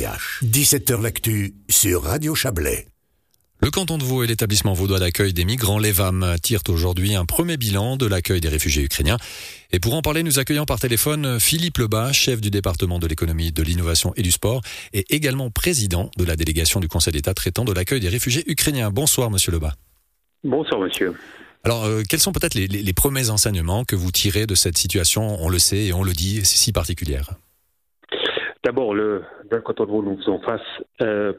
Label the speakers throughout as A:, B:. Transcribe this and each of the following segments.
A: 17h L'actu sur Radio Chablais.
B: Le canton de Vaud et l'établissement vaudois d'accueil des migrants l'EVAM tirent aujourd'hui un premier bilan de l'accueil des réfugiés ukrainiens. Et pour en parler, nous accueillons par téléphone Philippe Lebas, chef du département de l'économie, de l'innovation et du sport, et également président de la délégation du Conseil d'État traitant de l'accueil des réfugiés ukrainiens. Bonsoir, monsieur Lebas.
C: Bonsoir, monsieur.
B: Alors, euh, quels sont peut-être les, premiers enseignements que vous tirez de cette situation, on le sait et on le dit, si particulière
C: D'abord, le, canton de nous faisons face euh,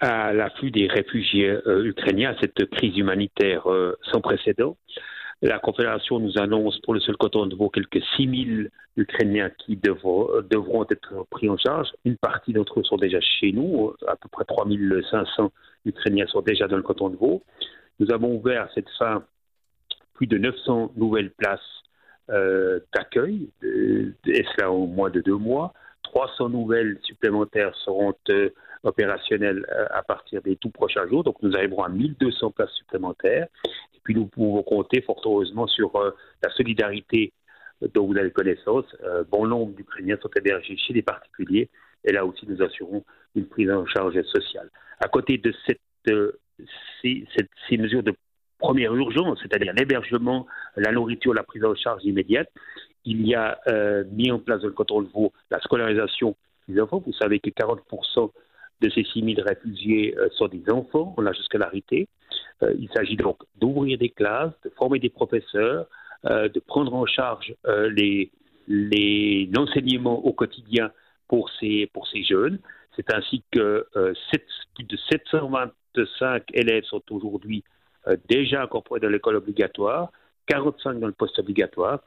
C: à l'afflux des réfugiés euh, ukrainiens, à cette crise humanitaire euh, sans précédent. La Confédération nous annonce pour le seul canton de Vaud quelques 6 000 Ukrainiens qui devront, être pris en charge. Une partie d'entre eux sont déjà chez nous, à peu près 3 500 Ukrainiens sont déjà dans le canton de Vaud. Nous avons ouvert à cette fin plus de 900 nouvelles places d'accueil, et cela au moins de deux mois. 300 nouvelles supplémentaires seront euh, opérationnelles euh, à partir des tout prochains jours. Donc nous arriverons à 1200 places supplémentaires. Et puis nous pouvons compter fort heureusement sur euh, la solidarité dont vous avez connaissance. bon nombre d'Ukrainiens sont hébergés chez les particuliers. Et là aussi, nous assurons une prise en charge sociale. À côté de cette, ces, ces mesures de première urgence, c'est-à-dire l'hébergement, la nourriture, la prise en charge immédiate, il y a euh, mis en place dans le canton de la scolarisation des enfants. Vous savez que 40% de ces 6 000 réfugiés euh, sont des enfants en âge scolarité. Euh, il s'agit donc d'ouvrir des classes, de former des professeurs, de prendre en charge les, au quotidien pour ces, pour ces jeunes. C'est ainsi que plus de 725 élèves sont aujourd'hui déjà incorporés dans l'école obligatoire 45 dans le poste obligatoire.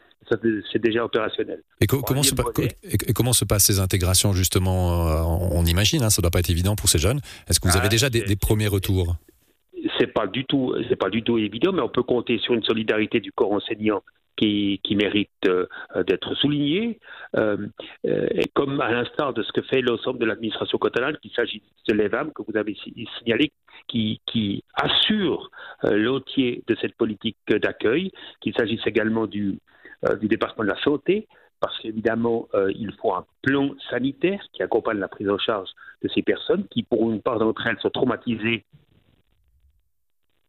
C: C'est déjà opérationnel.
B: Et, comment se et, comment se passent ces intégrations justement euh, On, imagine, hein, ça ne doit pas être évident pour ces jeunes. Est-ce que vous avez ah, déjà des, premiers retours?
C: C'est pas du tout, c'est pas du tout évident, mais on peut compter sur une solidarité du corps enseignant qui, qui mérite euh, d'être souligné, euh, et comme à l'instar de ce que fait l'ensemble de l'administration catalane, qu'il s'agit de l'EVAM que vous avez signalé, qui, assure euh, l'entier de cette politique d'accueil, qu'il s'agisse également du, euh, du département de la santé, parce qu'évidemment, euh, il faut un plan sanitaire qui accompagne la prise en charge de ces personnes qui, pour une part d'entre elles, sont traumatisées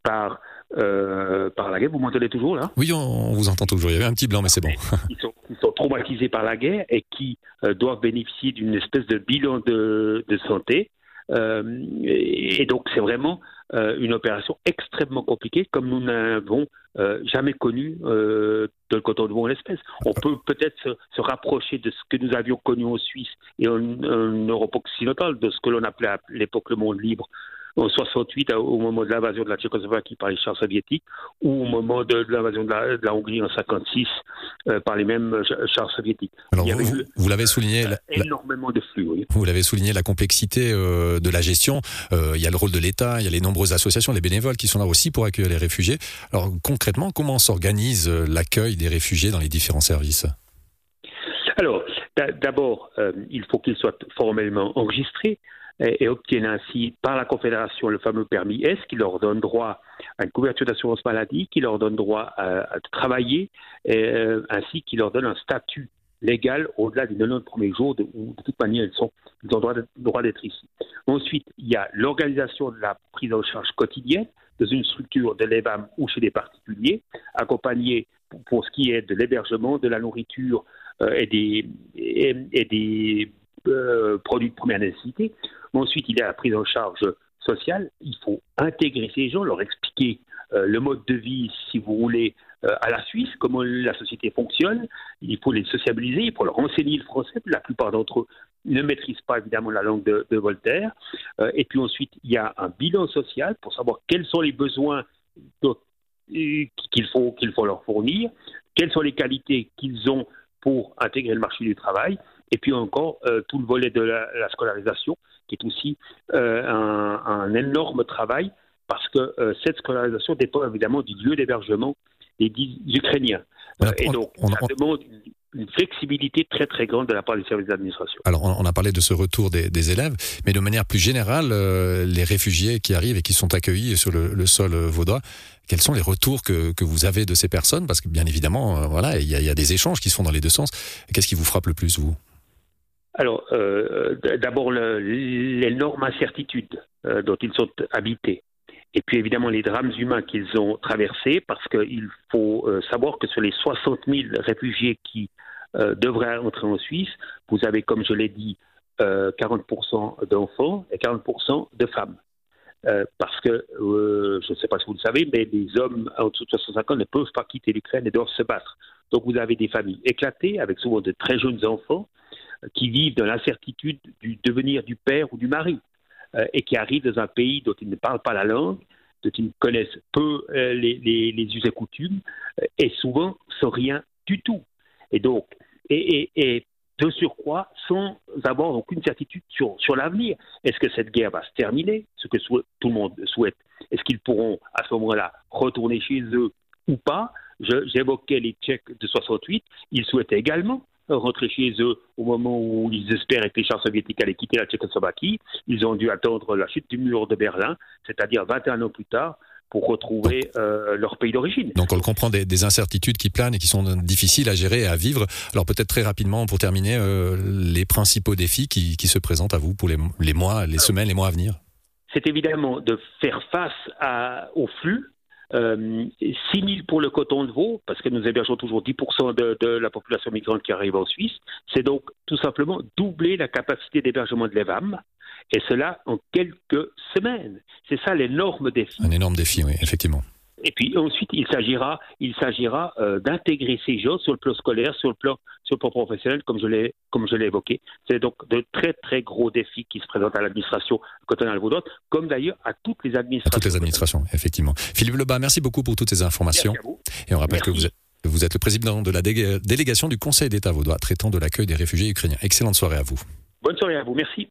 C: par, par la guerre. Vous m'entendez toujours là?
B: Oui, on, vous entend toujours. Il y avait un petit blanc, mais c'est bon.
C: Ils sont, sont, traumatisés par la guerre et qui doivent bénéficier d'une espèce de bilan de, de santé euh, et donc c'est vraiment euh, une opération extrêmement compliquée, comme nous n'avons euh, jamais connu euh, de le canton de en l'espèce. On peut peut-être se, se, rapprocher de ce que nous avions connu en Suisse et en, en Europe occidentale, de ce que l'on appelait à l'époque le monde libre, en 68 au moment de l'invasion de la Tchécoslovaquie par les chars soviétiques ou au moment de, l'invasion de, la, Hongrie en 56 euh, par les mêmes chars soviétiques.
B: Alors vous, l'avez souligné,
C: énormément de flux. Oui.
B: Vous l'avez souligné, la complexité euh, de la gestion. Euh, il y a le rôle de l'État, il y a les nombreuses associations, les bénévoles qui sont là aussi pour accueillir les réfugiés. Alors concrètement, comment s'organise l'accueil des réfugiés dans les différents services?
C: Alors, d'abord, il faut qu'ils soient formellement enregistrés et, obtiennent ainsi par la Confédération le fameux permis S qui leur donne droit à une couverture d'assurance maladie, qui leur donne droit à, travailler, euh, ainsi qui leur donne un statut légal au-delà des 90 premiers jours de, où de toute manière ils, sont, ils ont droit, droit d'être ici. Ensuite, il y a l'organisation de la prise en charge quotidienne dans une structure de l'EVAM ou chez des particuliers, accompagnée pour, ce qui est de l'hébergement, de la nourriture euh, et des, et des euh, produits de première nécessité. Ensuite, il y a la prise en charge sociale. Il faut intégrer ces gens, leur expliquer euh, le mode de vie, si vous voulez, euh, à la Suisse, comment la société fonctionne. Il faut les sociabiliser, il faut leur enseigner le français. La plupart d'entre eux ne maîtrisent pas évidemment la langue de, Voltaire. et puis ensuite, il y a un bilan social pour savoir quels sont les besoins qu'il faut, qu'il faut leur fournir, quelles sont les qualités qu'ils ont pour intégrer le marché du travail et puis encore euh, tout le volet de la, scolarisation, qui est aussi euh, un, énorme travail, parce que euh, cette scolarisation dépend évidemment du lieu d'hébergement des, Ukrainiens. et donc, ça demande une, flexibilité très très grande de la part des services d'administration.
B: Alors, on, a parlé de ce retour des, élèves, mais de manière plus générale, les réfugiés qui arrivent et qui sont accueillis sur le, sol vaudois, quels sont les retours que, que, vous avez de ces personnes? Parce que bien évidemment, voilà, il y, y, a des échanges qui se font dans les deux sens. Qu'est-ce qui vous frappe le plus, vous?
C: Alors, euh, d'abord, l'énorme incertitude euh, dont ils sont habités. Et puis évidemment les drames humains qu'ils ont traversés, parce qu'il faut euh, savoir que sur les 60 000 réfugiés qui devraient entrer en Suisse, vous avez, comme je l'ai dit, 40% d'enfants et 40% de femmes. parce que, je ne sais pas si vous le savez, mais les hommes en dessous de 65 ans ne peuvent pas quitter l'Ukraine et doivent se battre. Donc vous avez des familles éclatées, avec souvent de très jeunes enfants, qui vivent dans l'incertitude du devenir du père ou du mari euh, et qui arrivent dans un pays dont ils ne parlent pas la langue, dont ils connaissent peu euh, les, les, us et coutumes euh, et souvent sans rien du tout. Et donc, et, et, de surcroît, sans avoir aucune certitude sur, sur l'avenir. Est-ce que cette guerre va se terminer, ce que tout le monde souhaite Est-ce qu'ils pourront à ce moment-là retourner chez eux ou pas? J'évoquais les Tchèques de 68, ils souhaitaient également rentrer chez eux au moment où ils espéraient que les chars soviétiques allaient quitter la Tchécoslovaquie. Ils ont dû attendre la chute du mur de Berlin, c'est-à-dire 21 ans plus tard, pour retrouver euh, leur pays d'origine.
B: Donc on le comprend, des, incertitudes qui planent et qui sont difficiles à gérer et à vivre. Alors peut-être très rapidement, pour terminer, euh, les principaux défis qui, se présentent à vous pour les, mois, les semaines, les mois à venir
C: C'est évidemment de faire face à, au flux euh, 6 000 pour le coton de veau, parce que nous hébergeons toujours 10 de, de, la population migrante qui arrive en Suisse. C'est donc tout simplement doubler la capacité d'hébergement de l'EVAM, et cela en quelques semaines. C'est ça l'énorme défi.
B: Un énorme défi, oui, effectivement.
C: Et puis ensuite, il s'agira, il s'agira euh, d'intégrer ces gens sur le plan scolaire, sur le plan, sur le plan professionnel, comme je l'ai, comme je l'ai évoqué. C'est donc de très très gros défis qui se présentent à l'administration cantonale vaudoise, comme d'ailleurs à toutes les administrations.
B: À toutes les administrations, effectivement. Philippe Lebas, merci beaucoup pour toutes ces informations. Et on rappelle que vous êtes vous êtes le président de la délégation du Conseil d'État vaudois traitant de l'accueil des réfugiés ukrainiens. Excellente soirée à vous.
C: Bonne soirée à vous, merci.